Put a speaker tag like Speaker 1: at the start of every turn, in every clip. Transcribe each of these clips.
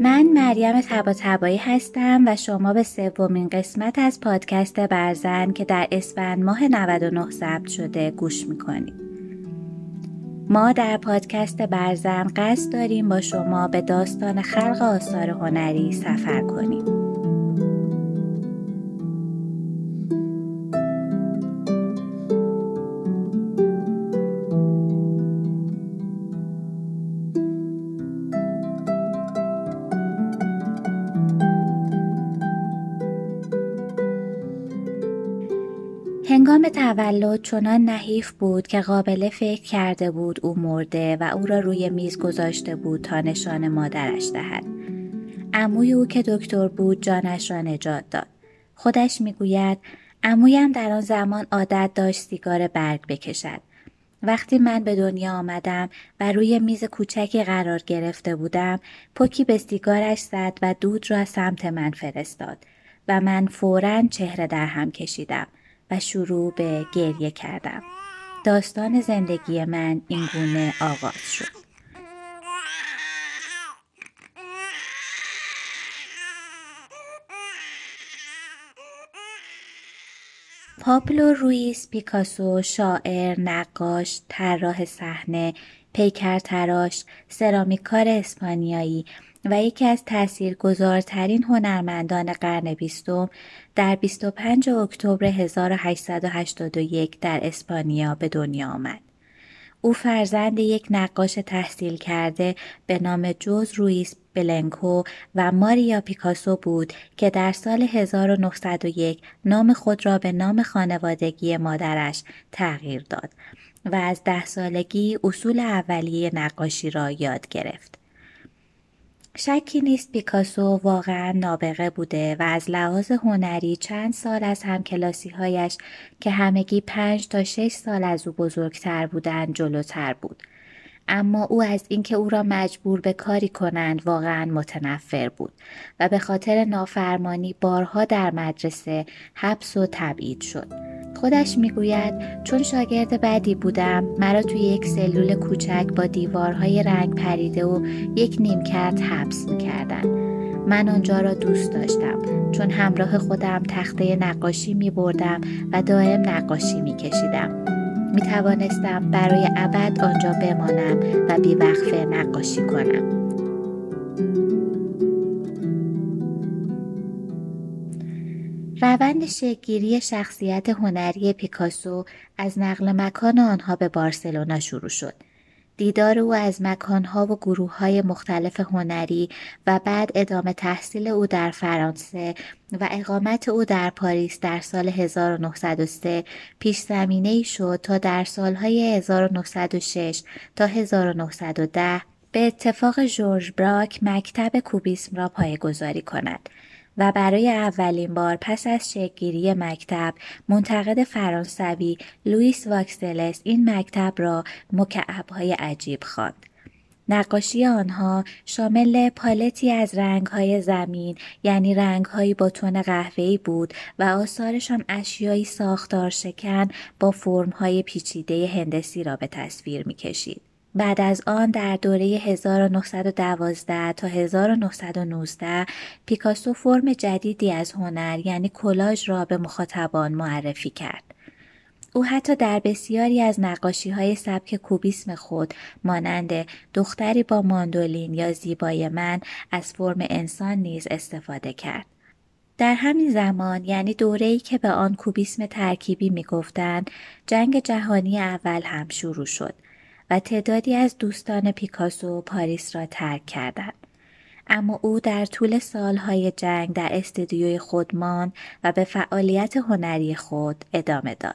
Speaker 1: من مریم تبا تبایی هستم و شما به سومین قسمت از پادکست برزن که در اسفند ماه 99 ضبط شده گوش می‌کنید. ما در پادکست برزن قصد داریم با شما به داستان خلق آثار هنری سفر کنیم. هنگام تولد چنان نحیف بود که قابله فکر کرده بود او مرده و او را روی میز گذاشته بود تا نشان مادرش دهد. عموی او که دکتر بود جانش را نجات داد. خودش می‌گوید عمویم در آن زمان عادت داشت سیگار برگ بکشد. وقتی من به دنیا آمدم و روی میز کوچکی قرار گرفته بودم، پوکی به سیگارش زد و دود را سمت من فرستاد و من فورا چهره در هم کشیدم. و شروع به گریه کردم. داستان زندگی من این گونه آغاز شد. پابلو رویس پیکاسو شاعر، نقاش، طراح صحنه، پیکر تراش، سرامیکار اسپانیایی و یکی از تاثیرگذارترین هنرمندان قرن بیستم در 25 اکتبر 1881 در اسپانیا به دنیا آمد. او فرزند یک نقاش تحصیل کرده به نام جوز رویس بلنکو و ماریا پیکاسو بود که در سال 1901 نام خود را به نام خانوادگی مادرش تغییر داد و از ده سالگی اصول اولیه نقاشی را یاد گرفت. شکی نیست پیکاسو واقعا نابغه بوده و از لحاظ هنری چند سال از همکلاسی هایش که همگی پنج تا شش سال از او بزرگتر بودند جلوتر بود. اما او از اینکه او را مجبور به کاری کنند واقعا متنفر بود و به خاطر نافرمانی بارها در مدرسه حبس و تبعید شد. خودش می‌گوید چون شاگرد بدی بودم مرا توی یک سلول کوچک با دیوارهای رنگ پریده و یک نیمکت حبس می‌کردن من آنجا را دوست داشتم چون همراه خودم تخته نقاشی می بردم و دائم نقاشی می کشیدم. می توانستم برای ابد آنجا بمانم و بیوقفه نقاشی کنم. روند شکلگیری شخصیت هنری پیکاسو از نقل مکان آنها به بارسلونا شروع شد. دیدار او از مکانها و گروه های مختلف هنری و بعد ادامه تحصیل او در فرانسه و اقامت او در پاریس در سال 1903 پیش زمینه ای شد تا در سالهای 1906 تا 1910 به اتفاق جورج براک مکتب کوبیسم را پایگذاری کند و برای اولین بار پس از شکلگیری مکتب منتقد فرانسوی لوئیس واکسلس این مکتب را مکعبهای عجیب خواند. نقاشی آنها شامل پالتی از رنگهای زمین یعنی رنگهایی با تون قهوه‌ای بود و آثارشان اشیایی ساختار شکن با فرمهای پیچیده هندسی را به تصویر می‌کشید. بعد از آن در دوره 1912 تا 1919 پیکاسو فرم جدیدی از هنر یعنی کلاژ را به مخاطبان معرفی کرد. او حتی در بسیاری از نقاشی های سبک کوبیسم خود مانند دختری با ماندولین یا زیبای من از فرم انسان نیز استفاده کرد. در همین زمان یعنی دوره‌ای که به آن کوبیسم ترکیبی می‌گفتند جنگ جهانی اول هم شروع شد و تعدادی از دوستان پیکاسو پاریس را ترک کردند. اما او در طول سالهای جنگ در استودیوی خود ماند و به فعالیت هنری خود ادامه داد.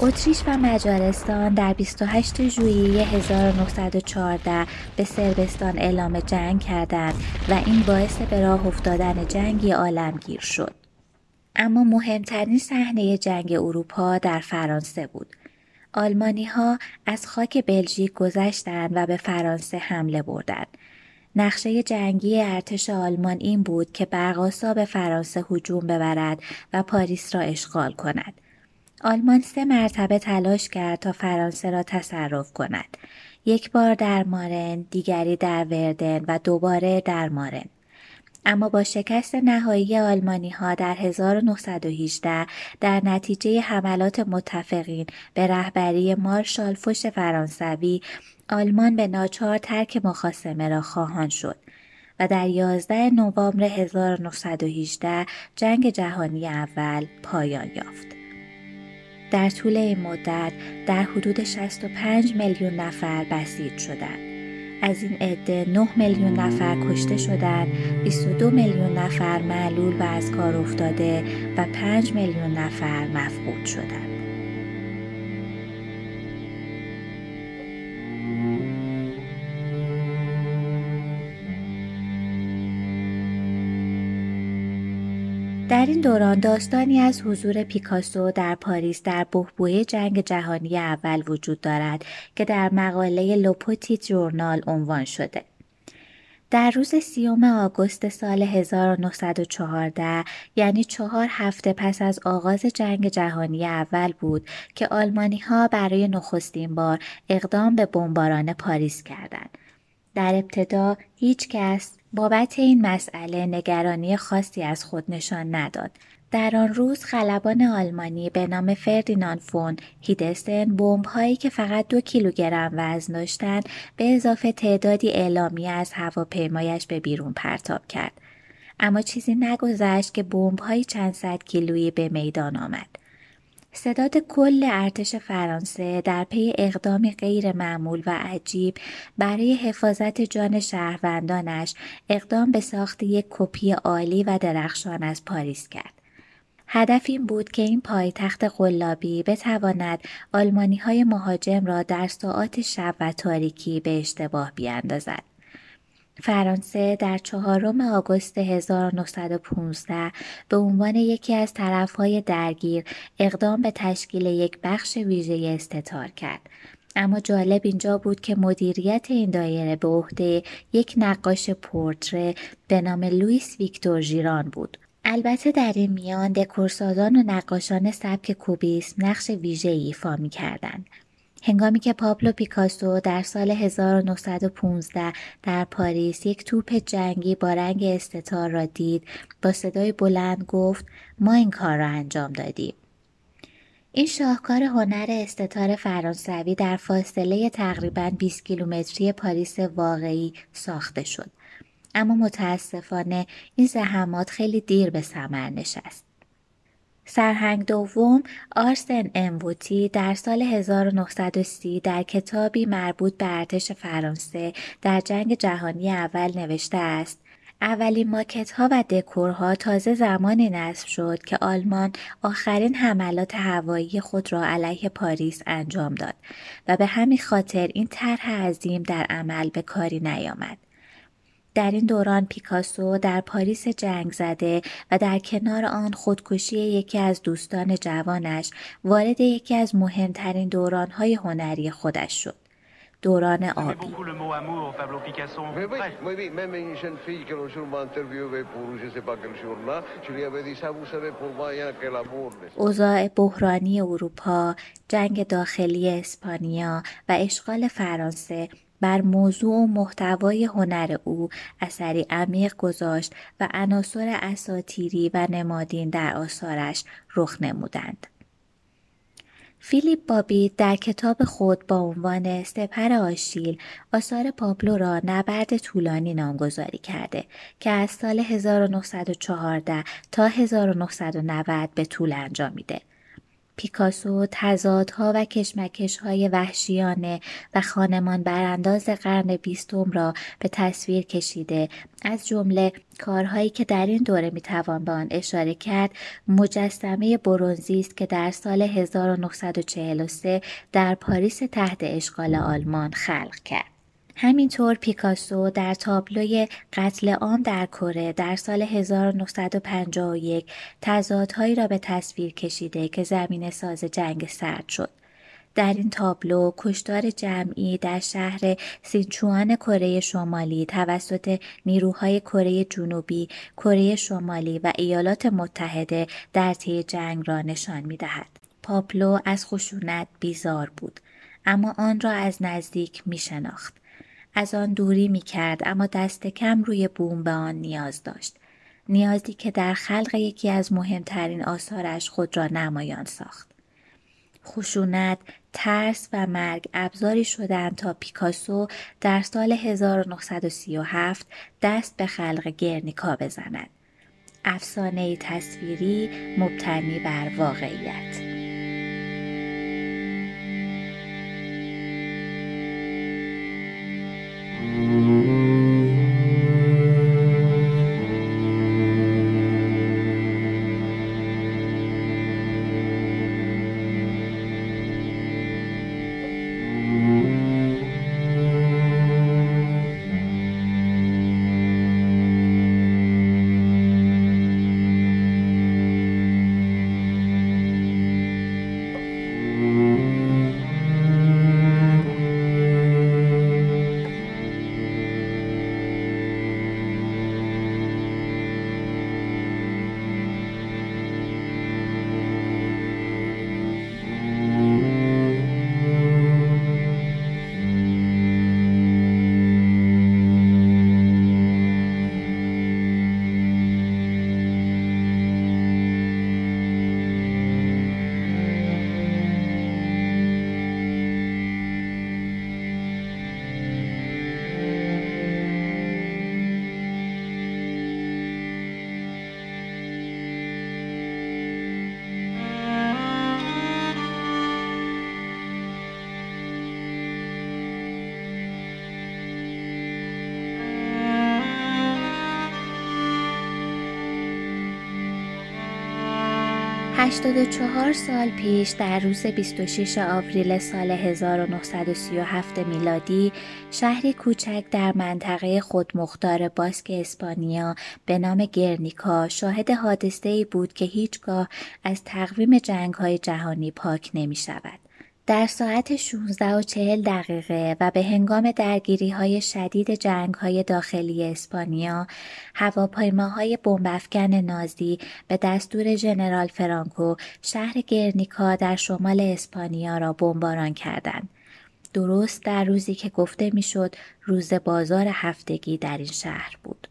Speaker 1: اتریش و مجارستان در 28 ژوئیه 1914 به سربستان اعلام جنگ کردند و این باعث به راه افتادن جنگی عالمگیر شد. اما مهمترین صحنه جنگ اروپا در فرانسه بود آلمانی ها از خاک بلژیک گذشتند و به فرانسه حمله بردند. نقشه جنگی ارتش آلمان این بود که برقاسا به فرانسه هجوم ببرد و پاریس را اشغال کند. آلمان سه مرتبه تلاش کرد تا فرانسه را تصرف کند. یک بار در مارن، دیگری در وردن و دوباره در مارن. اما با شکست نهایی آلمانی ها در 1918 در نتیجه حملات متفقین به رهبری مارشال فوش فرانسوی آلمان به ناچار ترک مخاسمه را خواهان شد و در 11 نوامبر 1918 جنگ جهانی اول پایان یافت. در طول این مدت در حدود 65 میلیون نفر بسیج شدند. از این عده 9 میلیون نفر کشته شدند، 22 میلیون نفر معلول و از کار افتاده و 5 میلیون نفر مفقود شدند. در این دوران داستانی از حضور پیکاسو در پاریس در بحبوحه جنگ جهانی اول وجود دارد که در مقاله Le Petit Journal عنوان شده. در روز سی‌ام آگوست سال 1914 یعنی چهار هفته پس از آغاز جنگ جهانی اول بود که آلمانی ها برای نخستین بار اقدام به بمباران پاریس کردند. در ابتدا هیچ کس بابت این مسئله نگرانی خاصی از خود نشان نداد. در آن روز خلبان آلمانی به نام فردیناند فون هیدستن بمب هایی که فقط دو کیلوگرم وزن داشتند به اضافه تعدادی اعلامی از هواپیمایش به بیرون پرتاب کرد. اما چیزی نگذشت که بمب های چند صد کیلویی به میدان آمد. صداد کل ارتش فرانسه در پی اقدامی غیر معمول و عجیب برای حفاظت جان شهروندانش اقدام به ساخت یک کپی عالی و درخشان از پاریس کرد. هدف این بود که این پایتخت قلابی بتواند آلمانی های مهاجم را در ساعات شب و تاریکی به اشتباه بیاندازد. فرانسه در چهارم آگوست 1915 به عنوان یکی از طرفهای درگیر اقدام به تشکیل یک بخش ویژه استتار کرد. اما جالب اینجا بود که مدیریت این دایره به عهده یک نقاش پورتره به نام لوئیس ویکتور ژیران بود. البته در این میان دکورسازان و نقاشان سبک کوبیسم نقش ویژه ایفا می کردن. هنگامی که پابلو پیکاسو در سال 1915 در پاریس یک توپ جنگی با رنگ استتار را دید با صدای بلند گفت ما این کار را انجام دادیم. این شاهکار هنر استتار فرانسوی در فاصله تقریبا 20 کیلومتری پاریس واقعی ساخته شد. اما متاسفانه این زحمات خیلی دیر به ثمر نشست. سرهنگ دوم آرسن امووتی در سال 1930 در کتابی مربوط به ارتش فرانسه در جنگ جهانی اول نوشته است اولین ماکت ها و دکورها تازه زمانی نصب شد که آلمان آخرین حملات هوایی خود را علیه پاریس انجام داد و به همین خاطر این طرح عظیم در عمل به کاری نیامد. در این دوران پیکاسو در پاریس جنگ زده و در کنار آن خودکشی یکی از دوستان جوانش وارد یکی از مهمترین دورانهای هنری خودش شد. دوران آبی. اوضاع بحرانی اروپا، جنگ داخلی اسپانیا و اشغال فرانسه بر موضوع و محتوای هنر او اثری عمیق گذاشت و عناصر اساتیری و نمادین در آثارش رخ نمودند. فیلیپ بابی در کتاب خود با عنوان سپر آشیل آثار پابلو را نبرد طولانی نامگذاری کرده که از سال 1914 تا 1990 به طول انجامیده. پیکاسو تضادها و کشمکشهای وحشیانه و خانمان برانداز قرن بیستم را به تصویر کشیده. از جمله کارهایی که در این دوره می‌توان به آن اشاره کرد مجسمه برونزی است که در سال 1943 در پاریس تحت اشغال آلمان خلق کرد. همینطور پیکاسو در تابلوی قتل عام در کره در سال 1951 تضادهایی را به تصویر کشیده که زمین ساز جنگ سرد شد. در این تابلو کشتار جمعی در شهر سینچوان کره شمالی توسط نیروهای کره جنوبی، کره شمالی و ایالات متحده در طی جنگ را نشان می دهد. پاپلو از خشونت بیزار بود اما آن را از نزدیک می شناخت. از آن دوری می کرد اما دست کم روی بوم به آن نیاز داشت. نیازی که در خلق یکی از مهمترین آثارش خود را نمایان ساخت. خشونت، ترس و مرگ ابزاری شدند تا پیکاسو در سال 1937 دست به خلق گرنیکا بزند. افسانه تصویری مبتنی بر واقعیت چهار سال پیش در روز 26 آوریل سال 1937 میلادی شهری کوچک در منطقه خودمختار باسک اسپانیا به نام گرنیکا شاهد حادثه ای بود که هیچگاه از تقویم جنگ های جهانی پاک نمی شود. در ساعت 16 و 40 دقیقه و به هنگام درگیری های شدید جنگ های داخلی اسپانیا، هواپیماهای بمبافکن نازی به دستور ژنرال فرانکو شهر گرنیکا در شمال اسپانیا را بمباران کردند. درست در روزی که گفته می‌شد روز بازار هفتگی در این شهر بود.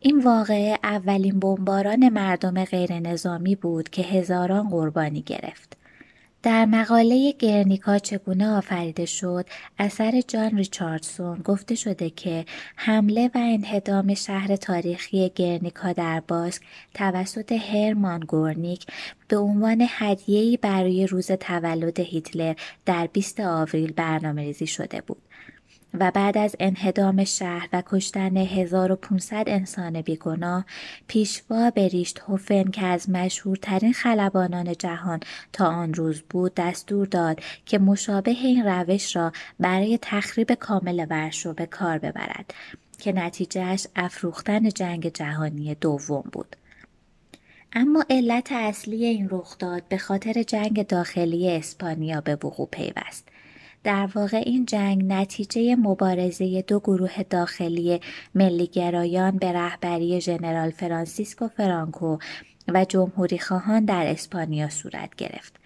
Speaker 1: این واقعه اولین بمباران مردم غیرنظامی بود که هزاران قربانی گرفت. در مقاله گرنیکا چگونه آفریده شد اثر جان ریچاردسون گفته شده که حمله و انهدام شهر تاریخی گرنیکا در باسک توسط هرمان گورنیک به عنوان هدیه‌ای برای روز تولد هیتلر در 20 آوریل برنامه ریزی شده بود. و بعد از انهدام شهر و کشتن 1500 انسان بیگناه پیشوا بریشت هوفن که از مشهورترین خلبانان جهان تا آن روز بود دستور داد که مشابه این روش را برای تخریب کامل ورشو به کار ببرد که نتیجهش افروختن جنگ جهانی دوم بود. اما علت اصلی این رخداد به خاطر جنگ داخلی اسپانیا به وقوع پیوست. در واقع این جنگ نتیجه مبارزه دو گروه داخلی ملیگرایان به رهبری ژنرال فرانسیسکو فرانکو و جمهوری خواهان در اسپانیا صورت گرفت.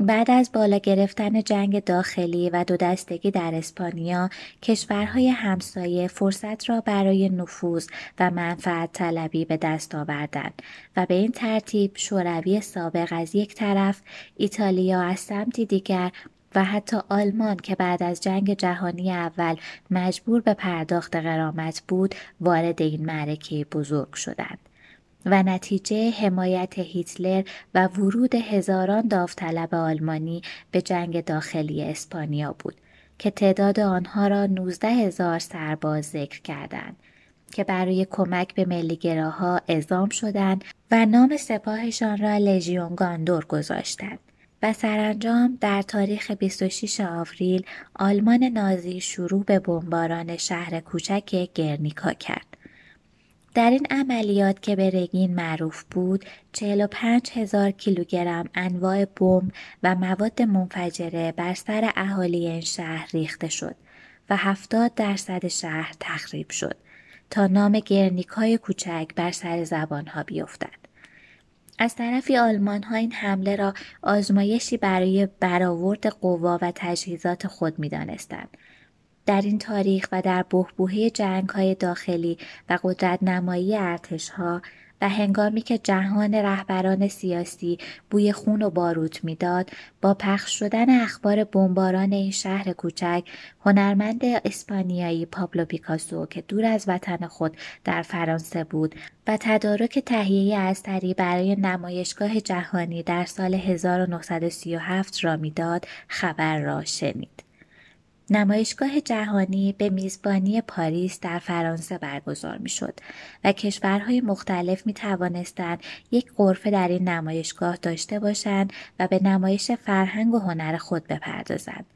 Speaker 1: بعد از بالا گرفتن جنگ داخلی و دو دستگی در اسپانیا، کشورهای همسایه فرصت را برای نفوذ و منفعت طلبی به دست آوردند و به این ترتیب شوروی سابق از یک طرف، ایتالیا از سمتی دیگر و حتی آلمان که بعد از جنگ جهانی اول مجبور به پرداخت قرامت بود وارد این معرکه بزرگ شدند. و نتیجه حمایت هیتلر و ورود هزاران داوطلب آلمانی به جنگ داخلی اسپانیا بود که تعداد آنها را 19 هزار سرباز ذکر کردند که برای کمک به ملیگراها اعزام شدند و نام سپاهشان را لژیون گاندور گذاشتند. و سرانجام در تاریخ 26 آوریل آلمان نازی شروع به بمباران شهر کوچک گرنیکا کرد. در این عملیات که به رگین معروف بود 45 هزار کیلوگرم انواع بمب و مواد منفجره بر سر اهالی این شهر ریخته شد و 70 درصد شهر تخریب شد تا نام گرنیکای کوچک بر سر زبانها بیفتد. از طرفی آلمان ها این حمله را آزمایشی برای برآورد قوا و تجهیزات خود می دانستند. در این تاریخ و در بهبوهه جنگ های داخلی و قدرت نمایی ارتش ها و هنگامی که جهان رهبران سیاسی بوی خون و باروت می‌داد با پخش شدن اخبار بمباران این شهر کوچک هنرمند اسپانیایی پابلو پیکاسو که دور از وطن خود در فرانسه بود و تدارک تهیه اثری برای نمایشگاه جهانی در سال 1937 را می‌داد خبر را شنید. نمایشگاه جهانی به میزبانی پاریس در فرانسه برگزار می شد و کشورهای مختلف می توانستند یک قرفه در این نمایشگاه داشته باشند و به نمایش فرهنگ و هنر خود بپردازند.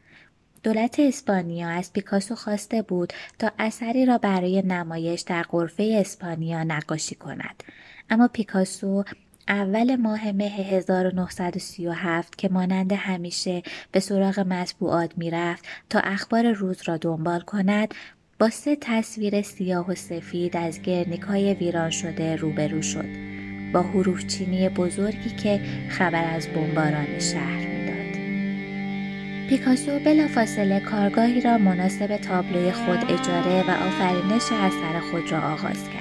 Speaker 1: دولت اسپانیا از پیکاسو خواسته بود تا اثری را برای نمایش در قرفه اسپانیا نقاشی کند اما پیکاسو اول ماه مه 1937 که مانند همیشه به سراغ مطبوعات می‌رفت تا اخبار روز را دنبال کند با سه تصویر سیاه و سفید از گرنیک های ویران شده روبرو شد با حروف چینی بزرگی که خبر از بمباران شهر می‌داد. پیکاسو بلافاصله کارگاهی را مناسب تابلوی خود اجاره و آفرینش اثر خود را آغاز کرد.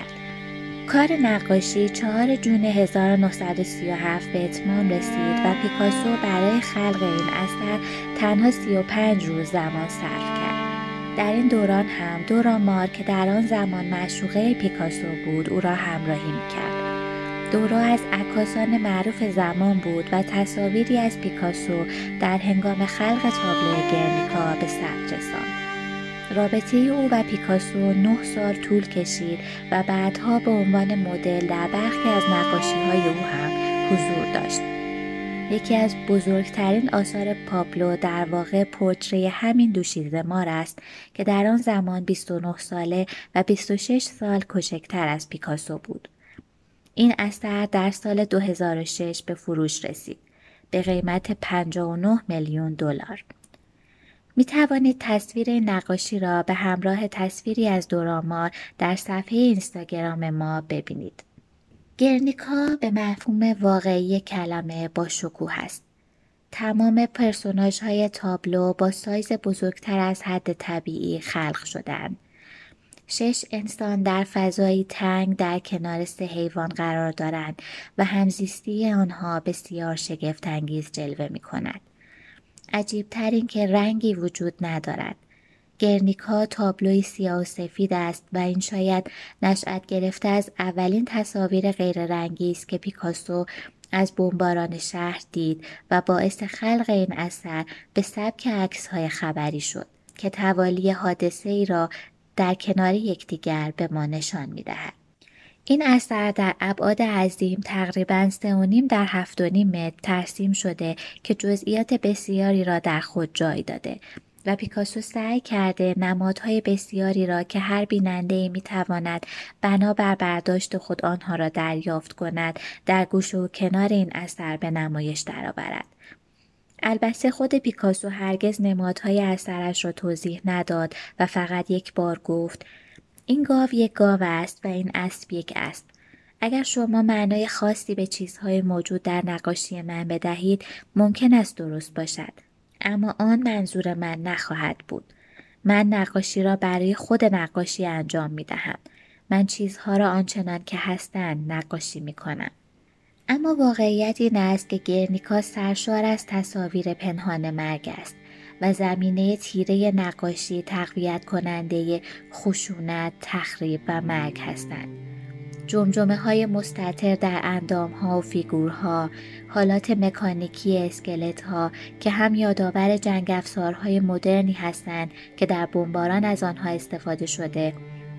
Speaker 1: کار نقاشی 4 جون 1937 به اتمام رسید و پیکاسو برای خلق این اثر تنها 35 روز زمان صرف کرد. در این دوران هم دورا که در آن زمان معشوقه پیکاسو بود او را همراهی می‌کرد. دورا از عکاسان معروف زمان بود و تصاویری از پیکاسو در هنگام خلق تابلو گرنیکا به ثبت رساند. رابطه او و پیکاسو نه سال طول کشید و بعدها به عنوان مدل در برخی از نقاشی های او هم حضور داشت. یکی از بزرگترین آثار پابلو در واقع پورتری همین دوشیزه مار است که در آن زمان 29 ساله و 26 سال کوچکتر از پیکاسو بود. این اثر در سال 2006 به فروش رسید به قیمت 59 میلیون دلار. می توانید تصویر نقاشی را به همراه تصویری از دورامار در صفحه اینستاگرام ما ببینید. گرنیکا به مفهوم واقعی کلمه با شکوه است. تمام پرسوناج های تابلو با سایز بزرگتر از حد طبیعی خلق شدند. شش انسان در فضایی تنگ در کنار سه حیوان قرار دارند و همزیستی آنها بسیار شگفتانگیز جلوه می کند. عجیبتر این که رنگی وجود ندارد. گرنیکا تابلوی سیاه و سفید است و این شاید نشأت گرفته از اولین تصاویر غیررنگی است که پیکاسو از بمباران شهر دید و باعث خلق این اثر به سبک عکس های خبری شد که توالی حادثه ای را در کنار یکدیگر به ما نشان می دهد. این اثر در ابعاد عظیم تقریبا نیم در هفت و نیم متر ترسیم شده که جزئیات بسیاری را در خود جای داده و پیکاسو سعی کرده نمادهای بسیاری را که هر بیننده ای می تواند بنا بر برداشت خود آنها را دریافت کند در گوش و کنار این اثر به نمایش درآورد. البته خود پیکاسو هرگز نمادهای اثرش را توضیح نداد و فقط یک بار گفت این گاو یک گاو است و این اسب یک اسب. اگر شما معنای خاصی به چیزهای موجود در نقاشی من بدهید ممکن است درست باشد. اما آن منظور من نخواهد بود. من نقاشی را برای خود نقاشی انجام می دهم. من چیزها را آنچنان که هستند نقاشی می کنم. اما واقعیت این است که گرنیکا سرشار از تصاویر پنهان مرگ است و زمینه تیره نقاشی تقویت کننده خشونت، تخریب و مرگ هستند. جمجمه های مستطر در اندام ها و فیگورها، حالات مکانیکی اسکلت ها که هم یادآور جنگ افسارهای مدرنی هستند که در بمباران از آنها استفاده شده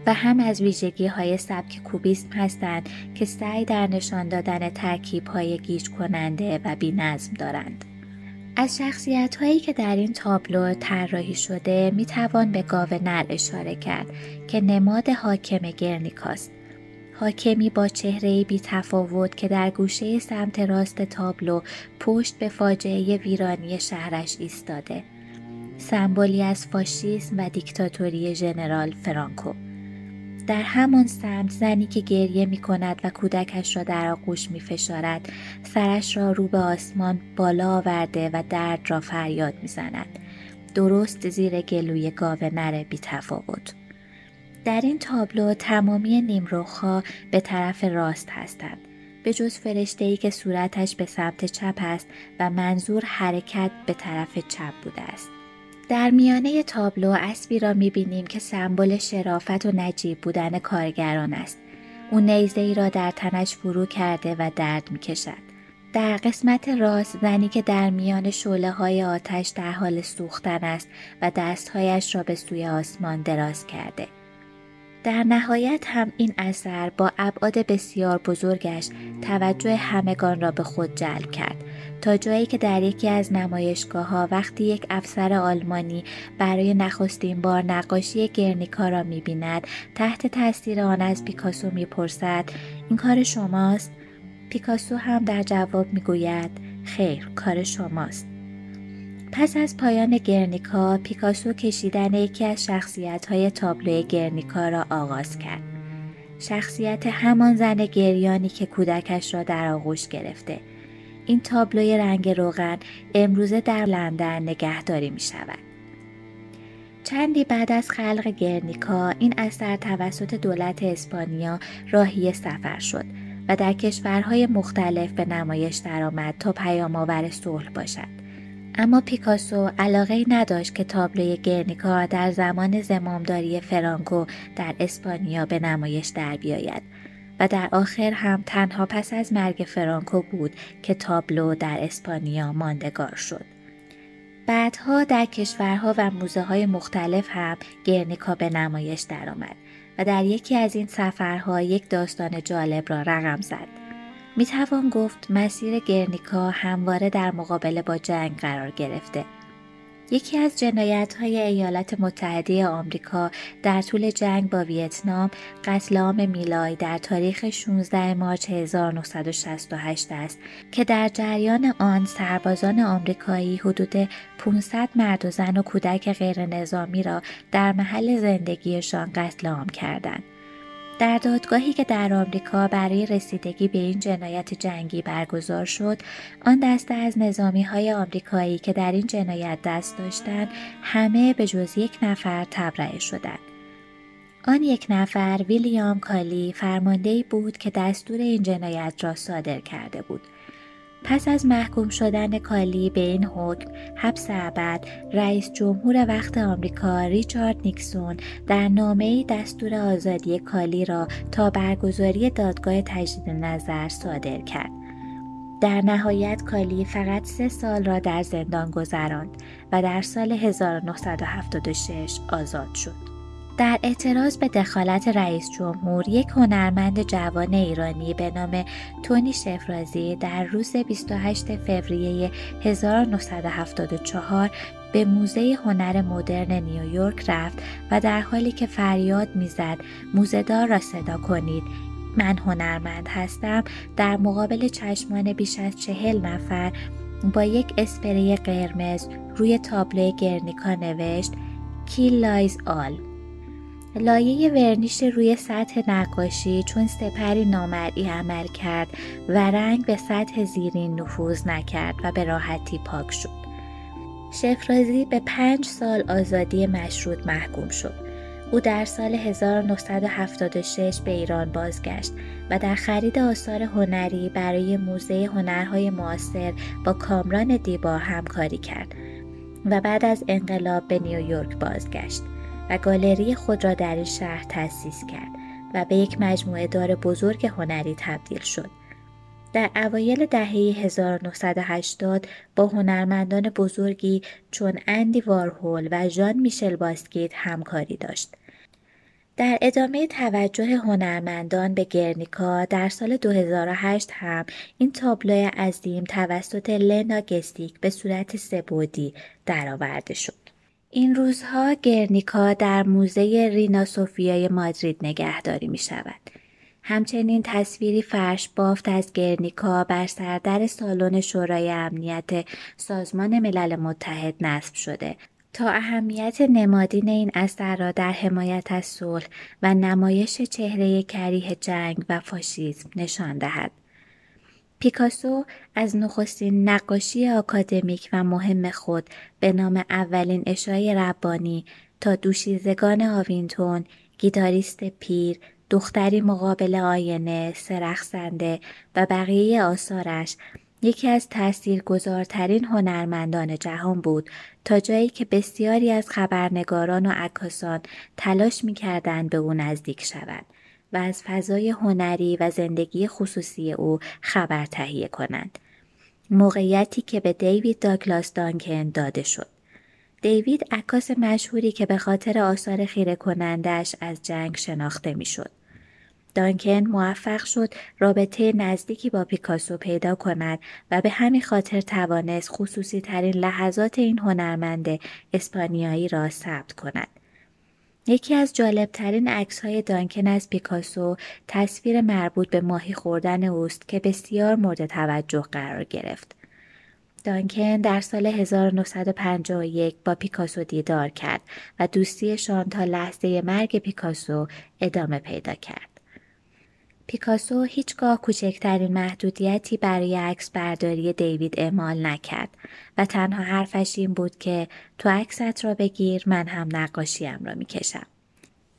Speaker 1: و هم از ویژگی های سبک کوبیسم هستند که سعی در نشان دادن ترکیب های گیج کننده و بی نظم دارند. از شخصیت هایی که در این تابلو طراحی شده می توان به گاو نر اشاره کرد که نماد حاکم گرنیکاست. حاکمی با چهره بی تفاوت که در گوشه سمت راست تابلو پشت به فاجعه ویرانی شهرش ایستاده. سمبولی از فاشیسم و دیکتاتوری ژنرال فرانکو. در همان سمت زنی که گریه می کند و کودکش را در آغوش می فشارد سرش را رو به آسمان بالا آورده و درد را فریاد می زند. درست زیر گلوی گاو نر بی تفاوت. در این تابلو تمامی نیمروخها به طرف راست هستند. به جز فرشته ای که صورتش به سمت چپ است و منظور حرکت به طرف چپ بوده است. در میانه تابلو اسبی را می‌بینیم که سمبل شرافت و نجیب بودن کارگران است. او نیزه ای را در تنش فرو کرده و درد می‌کشد. در قسمت راست زنی که در میان شعله های آتش در حال سوختن است و دستهایش را به سوی آسمان دراز کرده. در نهایت هم این اثر با ابعاد بسیار بزرگش توجه همگان را به خود جلب کرد تا جایی که در یکی از نمایشگاه ها وقتی یک افسر آلمانی برای نخستین بار نقاشی گرنیکا را می بیند تحت تاثیر آن از پیکاسو می پرسد این کار شماست؟ پیکاسو هم در جواب می گوید خیر کار شماست پس از پایان گرنیکا پیکاسو کشیدن یکی از شخصیت های تابلوی گرنیکا را آغاز کرد. شخصیت همان زن گریانی که کودکش را در آغوش گرفته. این تابلوی رنگ روغن امروزه در لندن نگهداری می شود. چندی بعد از خلق گرنیکا این اثر توسط دولت اسپانیا راهی سفر شد و در کشورهای مختلف به نمایش درآمد تا پیام آور صلح باشد. اما پیکاسو علاقه نداشت که تابلوی گرنیکا در زمان زمامداری فرانکو در اسپانیا به نمایش در بیاید و در آخر هم تنها پس از مرگ فرانکو بود که تابلو در اسپانیا ماندگار شد. بعدها در کشورها و موزه های مختلف هم گرنیکا به نمایش درآمد و در یکی از این سفرها یک داستان جالب را رقم زد. می توان گفت مسیر گرنیکا همواره در مقابله با جنگ قرار گرفته. یکی از جنایت های ایالات متحده آمریکا در طول جنگ با ویتنام قتل عام میلای در تاریخ 16 مارچ 1968 است که در جریان آن سربازان آمریکایی حدود 500 مرد و زن و کودک غیر نظامی را در محل زندگیشان قتل عام کردند. در دادگاهی که در آمریکا برای رسیدگی به این جنایت جنگی برگزار شد آن دسته از نظامی های آمریکایی که در این جنایت دست داشتند همه به جز یک نفر تبرئه شدند. آن یک نفر ویلیام کالی فرمانده بود که دستور این جنایت را صادر کرده بود. پس از محکوم شدن کالی به این حکم حبس ابد رئیس جمهور وقت آمریکا ریچارد نیکسون در نامه دستور آزادی کالی را تا برگزاری دادگاه تجدید نظر صادر کرد در نهایت کالی فقط سه سال را در زندان گذراند و در سال 1976 آزاد شد. در اعتراض به دخالت رئیس جمهور یک هنرمند جوان ایرانی به نام تونی شفرازی در روز 28 فوریه 1974 به موزه هنر مدرن نیویورک رفت و در حالی که فریاد می‌زد موزهدار را صدا کنید. من هنرمند هستم. در مقابل چشمان بیش از چهل نفر با یک اسپری قرمز روی تابلو گرنیکا نوشت Kill lies all. لایه ورنیش روی سطح نقاشی چون سپری نامرئی عمل کرد و رنگ به سطح زیرین نفوذ نکرد و به راحتی پاک شد. شفرازی به پنج سال آزادی مشروط محکوم شد. او در سال 1976 به ایران بازگشت و در خرید آثار هنری برای موزه هنرهای معاصر با کامران دیبا همکاری کرد و بعد از انقلاب به نیویورک بازگشت. و گالری خود را در این شهر تأسیس کرد و به یک مجموعه دار بزرگ هنری تبدیل شد. در اوایل دهه 1980 با هنرمندان بزرگی چون اندی وارهول و ژان میشل باسکیت همکاری داشت. در ادامه توجه هنرمندان به گرنیکا در سال 2008 هم این تابلو عظیم توسط لنا گستیک به صورت سبودی درآورده شد. این روزها گرنیکا در موزه رینا سوفیای مادرید نگهداری می شود. همچنین تصویری فرش بافت از گرنیکا بر سردر سالن شورای امنیت سازمان ملل متحد نصب شده تا اهمیت نمادین این اثر را در حمایت از صلح و نمایش چهره کریه جنگ و فاشیسم نشان دهد. پیکاسو از نخستین نقاشی آکادمیک و مهم خود به نام اولین اشای ربانی تا دوشیزگان آوینتون، گیتاریست پیر، دختری مقابل آینه، سرخسنده و بقیه آثارش یکی از تاثیرگذارترین هنرمندان جهان بود. تا جایی که بسیاری از خبرنگاران و عکاسان تلاش می‌کردند به او نزدیک شوند. و از فضای هنری و زندگی خصوصی او خبر تهیه کنند. موقعیتی که به دیوید داگلاس دانکن داده شد. دیوید عکاس مشهوری که به خاطر آثار خیره کنندش از جنگ شناخته می‌شد. دانکن موفق شد رابطه نزدیکی با پیکاسو پیدا کند و به همین خاطر توانست خصوصی ترین لحظات این هنرمند اسپانیایی را ثبت کند. یکی از جالبترین عکس های دانکن از پیکاسو تصویر مربوط به ماهی خوردن اوست که بسیار مورد توجه قرار گرفت. دانکن در سال 1951 با پیکاسو دیدار کرد و دوستیشان تا لحظه مرگ پیکاسو ادامه پیدا کرد. پیکاسو هیچگاه کوچکترین محدودیتی برای عکس برداری دیوید اعمال نکرد و تنها حرفش این بود که تو عکست را بگیر من هم نقاشیم را می‌کشم.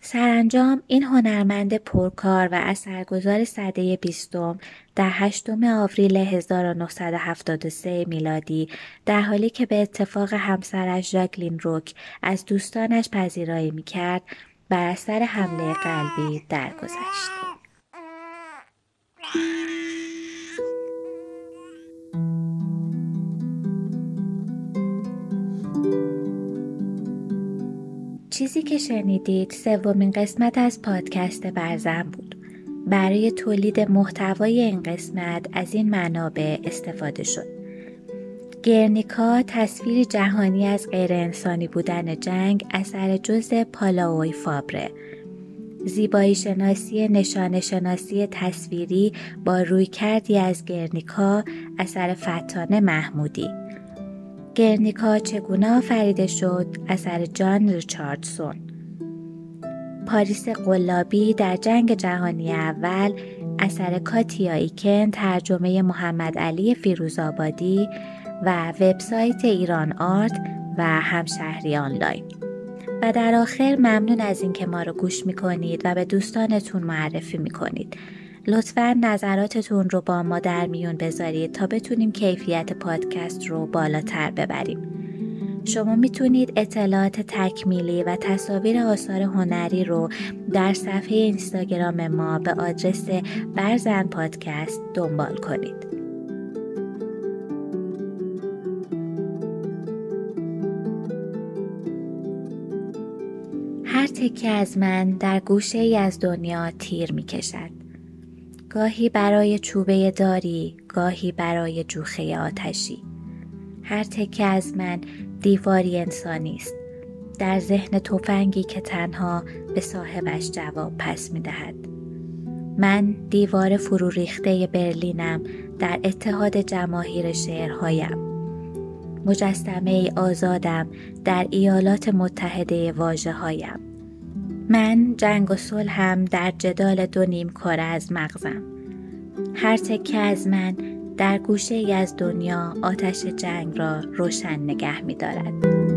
Speaker 1: سرانجام این هنرمند پرکار و اثرگذار سده بیستم در هشتم آوریل 1973 میلادی در حالی که به اتفاق همسرش ژاکلین روک از دوستانش پذیرایی می‌کرد بر اثر حمله قلبی درگذشت. که شنیدید سومین قسمت از پادکست برزن بود. برای تولید محتوای این قسمت از این منابع استفاده شد. گرنیکا تصویر جهانی از غیر انسانی بودن جنگ اثر جز پالاوی فابره زیبایی شناسی نشان شناسی تصویری با روی کردی از گرنیکا اثر فتانه محمودی گرنیکا چگونه آفریده شد؟ اثر جان ریچاردسون پاریس قلابی در جنگ جهانی اول اثر کاتیا ایکن ترجمه محمد علی فیروزآبادی و وبسایت ایران آرت و همشهری آنلاین. و در آخر ممنون از اینکه ما رو گوش می‌کنید و به دوستانتون معرفی می‌کنید. لطفا نظراتتون رو با ما در میون بذارید تا بتونیم کیفیت پادکست رو بالاتر ببریم. شما می‌تونید اطلاعات تکمیلی و تصاویر آثار هنری رو در صفحه اینستاگرام ما به آدرس برزن پادکست دنبال کنید. هر تکه از من در گوشه ای از دنیا تیر می کشد. گاهی برای چوبه داری، گاهی برای جوخه آتشی. هر تکه از من دیواری انسانی است. در ذهن تفنگی که تنها به صاحبش جواب پس می دهد. من دیوار فرو ریخته برلینم در اتحاد جماهیر شعرهایم. مجسمه آزادم در ایالات متحده واجه هایم. من جنگ و صلحم در جدال دو نیم کار از مغزم. هر تکه از من در گوشه ای از دنیا آتش جنگ را روشن نگه می دارد.